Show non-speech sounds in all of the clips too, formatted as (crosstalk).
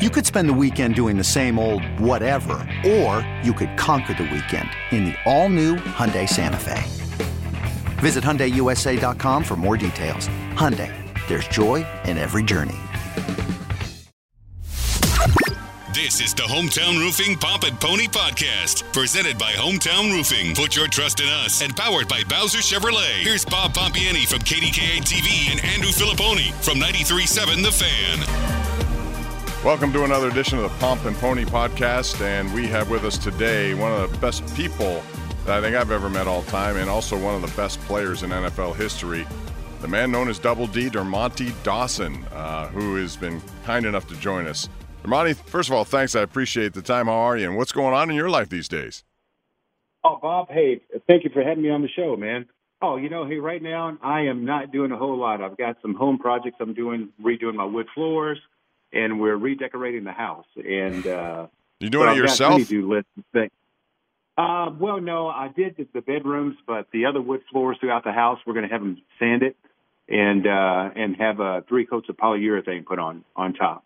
You could spend the weekend doing the same old whatever, or you could conquer the weekend in the all-new Hyundai Santa Fe. Visit HyundaiUSA.com for more details. Hyundai, there's joy in every journey. This is the Hometown Roofing Pomp and Pony Podcast, presented by Hometown Roofing. Put your trust in us and powered by Bowser Chevrolet. Here's Bob Pompeani from KDKA TV and Andrew Fillipponi from 93.7 The Fan. Welcome to another edition of the Pomp and Pony podcast, and we have with us today one of the best people that I think I've ever met all time, and also one of the best players in NFL history. The man known as Double D, Dermontti Dawson, uh, who has been kind enough to join us. Dermontti, first of all, thanks. I appreciate the time. How are you, and what's going on in your life these days? Oh, Bob, hey, thank you for having me on the show, man. Oh, you know, hey, right now I am not doing a whole lot. I've got some home projects I'm doing, redoing my wood floors and we're redecorating the house. And uh, (laughs) you doing so it yourself? Do list things. Uh, well, no, I did the bedrooms, but the other wood floors throughout the house, we're going to have them sanded and uh, and have uh, three coats of polyurethane put on on top.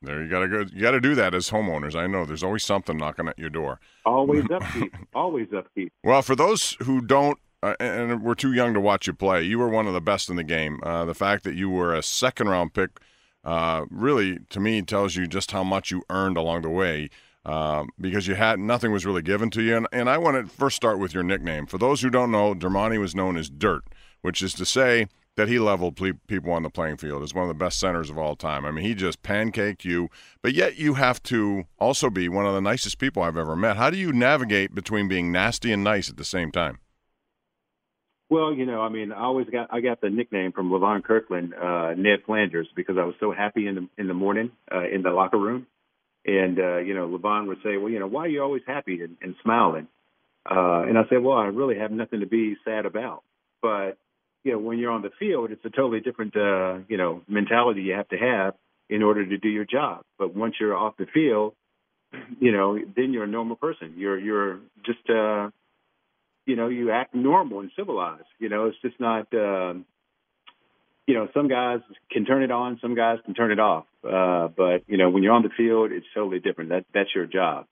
There, you gotta go. You gotta do that as homeowners. I know there's always something knocking at your door. Always (laughs) upkeep. always upkeep. Well, for those who don't uh, and we're too young to watch you play. You were one of the best in the game. Uh, the fact that you were a second round pick uh, really, to me, tells you just how much you earned along the way. Um, because you had nothing was really given to you. And, and I want to first start with your nickname. For those who don't know, Dermontti was known as Dirt, which is to say that he leveled ple- people on the playing field as one of the best centers of all time. I mean, he just pancaked you, but yet you have to also be one of the nicest people I've ever met. How do you navigate between being nasty and nice at the same time? Well, you know, I mean, I always got I got the nickname from Levon Kirkland, uh, Ned Flanders, because I was so happy in the in the morning uh, in the locker room, and uh, you know, Levon would say, "Well, you know, why are you always happy and, and smiling?" Uh, and I said, "Well, I really have nothing to be sad about." But you know, when you're on the field, it's a totally different uh, you know mentality you have to have in order to do your job. But once you're off the field, you know, then you're a normal person. You're you're just uh, you know, you act normal and civilized. You know, it's just not. Um, you know, some guys can turn it on, some guys can turn it off. Uh, but you know, when you're on the field, it's totally different. That that's your job.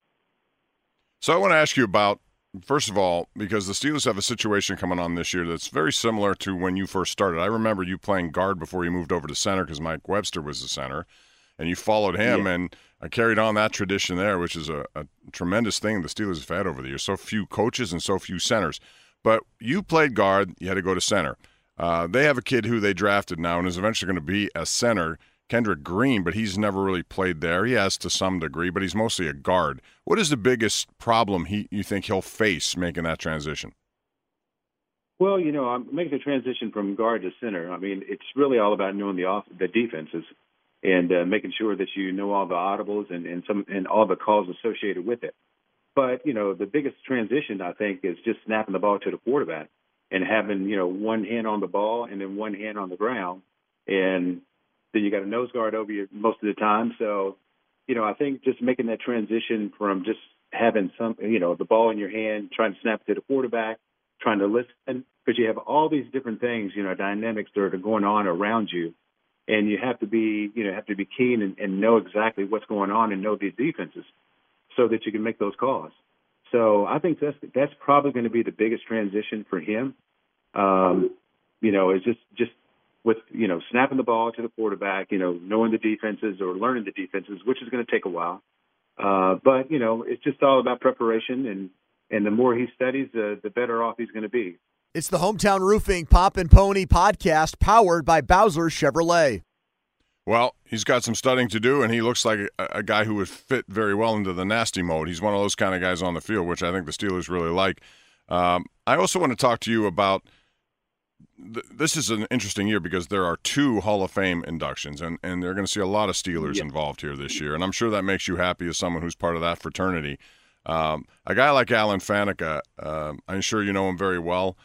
So I want to ask you about first of all because the Steelers have a situation coming on this year that's very similar to when you first started. I remember you playing guard before you moved over to center because Mike Webster was the center, and you followed him yeah. and I carried on that tradition there, which is a, a, tremendous thing the Steelers have had over the years. So few coaches and so few centers. But you played guard, you had to go to center. Uh, they have a kid who they drafted now and is eventually going to be a center, Kendrick Green, but he's never really played there. He has to some degree, but he's mostly a guard. What is the biggest problem he you think he'll face making that transition? Well, you know, I'm making the transition from guard to center. I mean, it's really all about knowing the off the defenses and uh, making sure that you know all the audibles and, and some and all the calls associated with it. But you know, the biggest transition I think is just snapping the ball to the quarterback and having you know one hand on the ball and then one hand on the ground, and then you got a nose guard over you most of the time. So, you know, I think just making that transition from just having some you know the ball in your hand, trying to snap to the quarterback, trying to listen because you have all these different things, you know, dynamics that are going on around you and you have to be you know have to be keen and, and know exactly what's going on and know these defenses so that you can make those calls. So I think that's that's probably going to be the biggest transition for him. Um, you know, is just just with you know snapping the ball to the quarterback, you know, knowing the defenses or learning the defenses, which is going to take a while. Uh, but you know, it's just all about preparation, and and the more he studies, uh, the better off he's going to be. It's the Hometown Roofing Pomp and Pony podcast powered by Bowser Chevrolet. Well, he's got some studying to do, and he looks like a, a, guy who would fit very well into the nasty mode. He's one of those kind of guys on the field, which I think the Steelers really like. Um, I also want to talk to you about th- this is an interesting year because there are two Hall of Fame inductions, and, and they're going to see a lot of Steelers Yeah. involved here this year. And I'm sure that makes you happy as someone who's part of that fraternity. Um, a guy like Alan Faneca, uh, I'm sure you know him very well.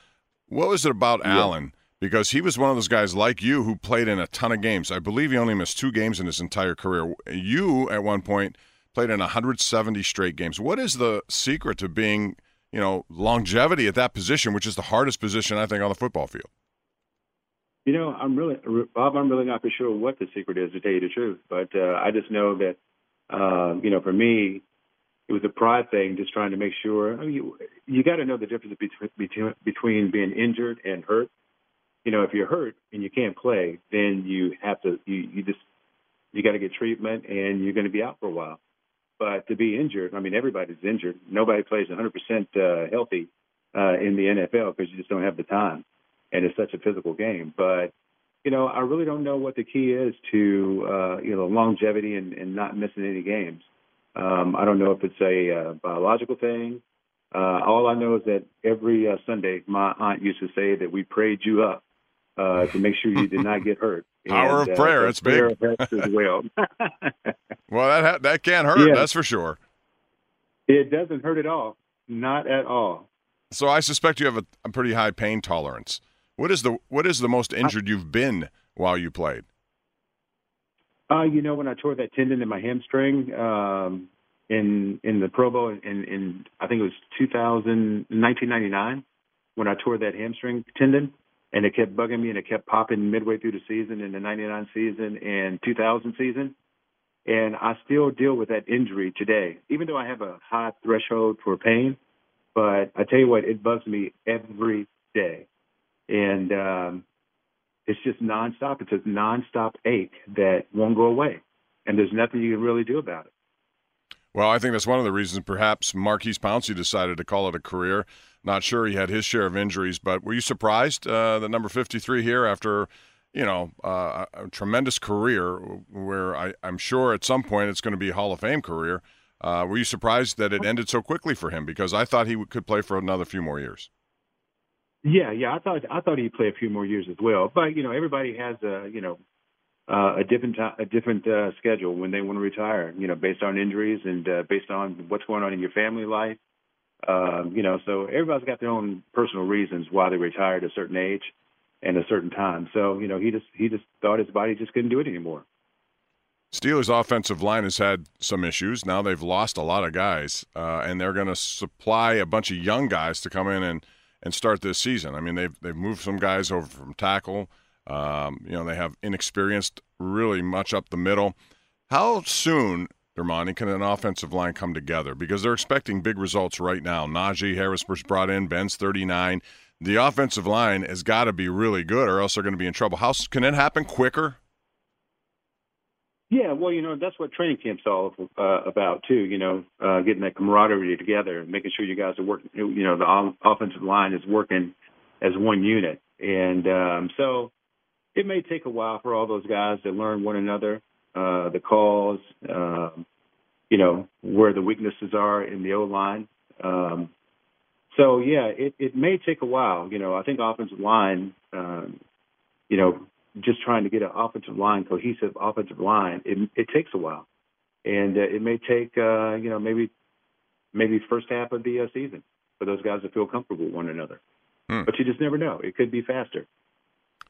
What was it about Yeah. Alan? Because he was one of those guys like you who played in a ton of games. I believe he only missed two games in his entire career. You, at one point, played in 170 straight games. What is the secret to being, you know, longevity at that position, which is the hardest position I think on the football field? You know, I'm really, Bob, I'm really not for sure what the secret is to tell you the truth, but uh, I just know that, um, you know, for me, it was a pride thing, just trying to make sure. I mean, you, you got to know the difference between, between between being injured and hurt. You know, if you're hurt and you can't play, then you have to, you, you just, you got to get treatment, and you're going to be out for a while. But to be injured, I mean, everybody's injured. Nobody plays 100% uh, healthy uh, in the NFL because you just don't have the time and it's such a physical game. But you know, I really don't know what the key is to uh, you know longevity and, and not missing any games. Um, I don't know if it's a uh, biological thing. Uh, all I know is that every uh, Sunday, my aunt used to say that we prayed you up uh, to make sure you did not get hurt. (laughs) Power And, of uh, prayer, that it's big. prayer as well. (laughs) Well, that ha- that can't hurt, Yeah. that's for sure. it doesn't hurt at all, not at all. So I suspect you have a, a pretty high pain tolerance. What is the what is the most injured you've been while you played? Uh, you know, when I tore that tendon in my hamstring um, in in the Pro Bowl in, in I think it was 2000, 1999 when I tore that hamstring tendon, and it kept bugging me and it kept popping midway through the season in the 99 season and 2000 season. And I still deal with that injury today, even though I have a high threshold for pain. But I tell you what, it bugs me every day. And um, it's just nonstop. It's a nonstop ache that won't go away, and there's nothing you can really do about it. Well, I think that's one of the reasons perhaps Maurkice Pouncey decided to call it a career. Not sure he had his share of injuries, but were you surprised uh, that number 53 here after, you know, uh, a tremendous career where I, I'm sure at some point it's going to be a Hall of Fame career. Uh, were you surprised that it ended so quickly for him? Because I thought he could play for another few more years. Yeah, yeah. I thought I thought he'd play a few more years as well, but you know, everybody has a you know uh, a different a different uh, schedule when they want to retire. You know, based on injuries and uh, based on what's going on in your family life. Um, you know, so everybody's got their own personal reasons why they retire at a certain age and a certain time. So you know, he just he just thought his body just couldn't do it anymore. Steelers' offensive line has had some issues. Now they've lost a lot of guys, uh, and they're going to supply a bunch of young guys to come in and, and start this season. I mean, they've they've moved some guys over from tackle. Um, you know, they have inexperienced really much up the middle. How soon, Dermontti, can an offensive line come together? Because they're expecting big results right now. Najee Harris was brought in. Ben's 39. The offensive line has got to be really good, or else they're going to be in trouble. How can it happen quicker? Yeah, well, you know that's what training camp's all uh, about too. You know, uh, getting that camaraderie together, and making sure you guys are working. You know, the offensive line is working as one unit, and um, so it may take a while for all those guys to learn one another, uh, the calls, um, you know, where the weaknesses are in the O line. Um, so yeah, it, it may take a while. You know, I think offensive line, um, you know, just trying to get an offensive line, cohesive offensive line, it, it takes a while, and uh, it may take uh, you know maybe maybe first half of the uh, season for those guys to feel comfortable with one another. Hmm. But you just never know; it could be faster.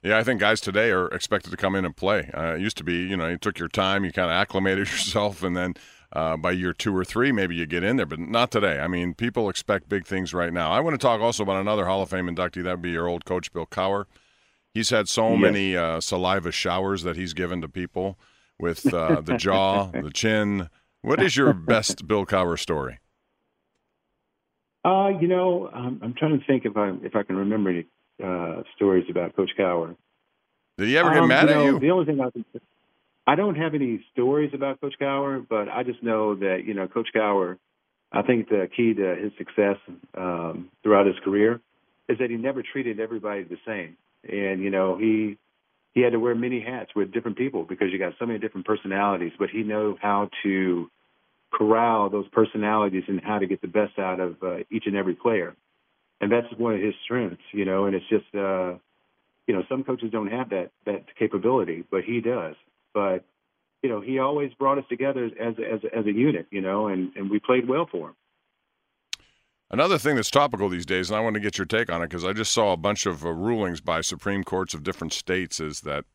Yeah, I think guys today are expected to come in and play. Uh, it used to be, you know, you took your time, you kind of acclimated (laughs) yourself, and then uh, by year two or three, maybe you get in there, but not today. I mean, people expect big things right now. I want to talk also about another Hall of Fame inductee. That would be your old coach, Bill Cowher. He's had so Yes. many uh, saliva showers that he's given to people with uh, the (laughs) jaw, the chin. What is your best Bill Cowher story? Uh, you know, I'm, I'm trying to think if I if I can remember any uh, stories about Coach Cowher. Did he ever get Um, mad you at know, you? The only thing I can I don't have any stories about Coach Cowher, but I just know that you know Coach Cowher. I think the key to his success um, throughout his career is that he never treated everybody the same, and you know he he had to wear many hats with different people because you got so many different personalities, but he knew how to corral those personalities and how to get the best out of uh, each and every player, and that's one of his strengths, you know. And it's just uh, you know, some coaches don't have that that capability, but he does. But you know, he always brought us together as as as a unit, you know, and and we played well for him. Another thing that's topical these days, and I want to get your take on it because I just saw a bunch of uh, rulings by Supreme Courts of different states, is that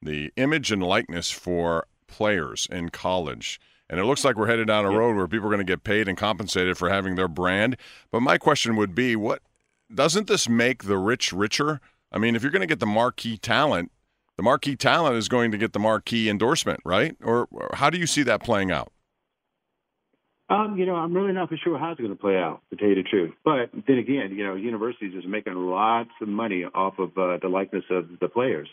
the image and likeness for players in college. And it looks like we're headed down a road where people are going to get paid and compensated for having their brand. But my question would be what doesn't this make the rich richer? I mean, if you're going to get the marquee talent, the marquee talent is going to get the marquee endorsement, right? Or, or how do you see that playing out? Um, you know, I'm really not for sure how it's going to play out, to tell you the truth. But then again, you know, universities is making lots of money off of uh, the likeness of the players,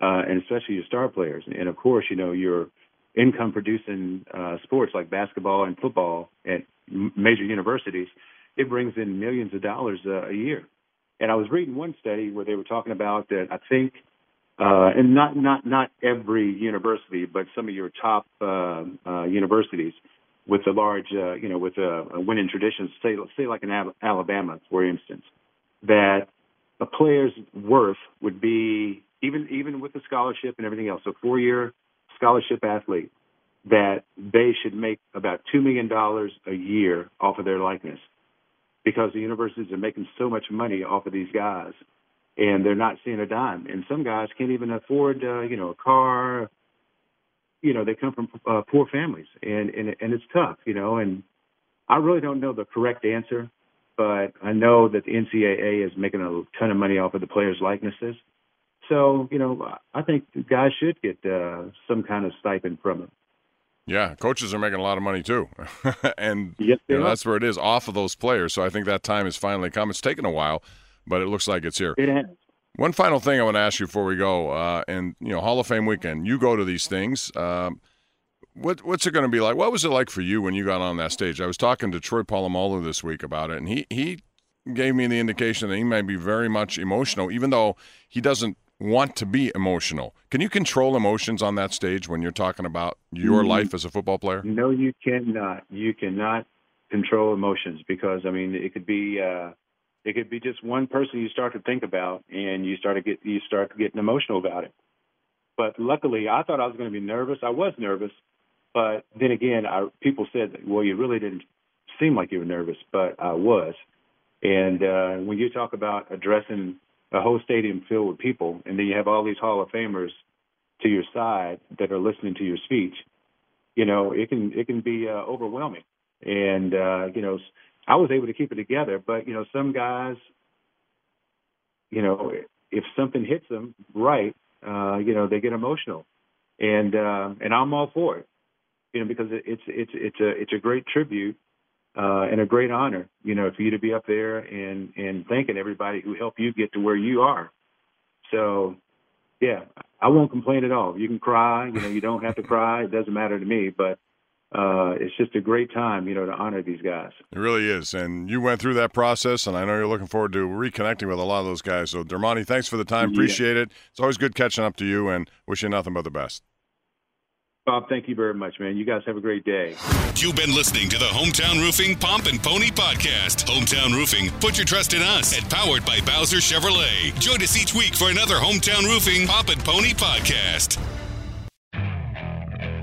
uh, and especially your star players. And of course, you know, your income producing uh, sports like basketball and football at major universities, it brings in millions of dollars uh, a year. And I was reading one study where they were talking about that. I think, uh, and not not not every university, but some of your top uh, uh, universities with a large, uh, you know, with a, a winning tradition, say, say like in Alabama, for instance, that a player's worth would be even even with the scholarship and everything else, a four-year scholarship athlete, that they should make about two million dollars a year off of their likeness, because the universities are making so much money off of these guys, and they're not seeing a dime. And some guys can't even afford, uh, you know, a car, you know they come from uh, poor families and and and it's tough you know and I really don't know the correct answer but I know that the NCAA is making a ton of money off of the players likenesses so you know I think guys should get uh, some kind of stipend from it yeah, coaches are making a lot of money too, (laughs) and yes, you know, that's where it is off of those players. So I think that time has finally come. It's taken a while, but it looks like it's here. It has. One final thing I want to ask you before we go, uh, and you know, Hall of Fame weekend. You go to these things. Um, what what's it going to be like? What was it like for you when you got on that stage? I was talking to Troy Polamalu this week about it, and he he gave me the indication that he might be very much emotional, even though he doesn't want to be emotional. Can you control emotions on that stage when you're talking about your mm-hmm. life as a football player? No, you cannot. You cannot control emotions because I mean it could be. Uh, it could be just one person you start to think about, and you start to get you start getting emotional about it. But luckily, I thought I was going to be nervous. I was nervous, but then again, I, people said, "Well, you really didn't seem like you were nervous," but I was. And uh, when you talk about addressing a whole stadium filled with people, and then you have all these Hall of Famers to your side that are listening to your speech, you know, it can it can be uh, overwhelming. And uh, you know, I was able to keep it together. But you know, some guys, you know, if something hits them right, uh, you know, they get emotional, and uh, and I'm all for it, you know, because it's it's it's a it's a great tribute uh, and a great honor, you know, for you to be up there and and thanking everybody who helped you get to where you are. So, yeah, I won't complain at all. You can cry, you know, you don't have to cry. It doesn't matter to me, but uh, it's just a great time, you know, to honor these guys. It really is. And you went through that process, and I know you're looking forward to reconnecting with a lot of those guys. So, Dermontti, thanks for the time. Appreciate yeah. it. It's always good catching up to you, and wish you nothing but the best. Bob, thank you very much, man. You guys have a great day. You've been listening to the Hometown Roofing Pomp and Pony Podcast. Hometown Roofing, put your trust in us and powered by Bowser Chevrolet. Join us each week for another Hometown Roofing Pomp and Pony Podcast.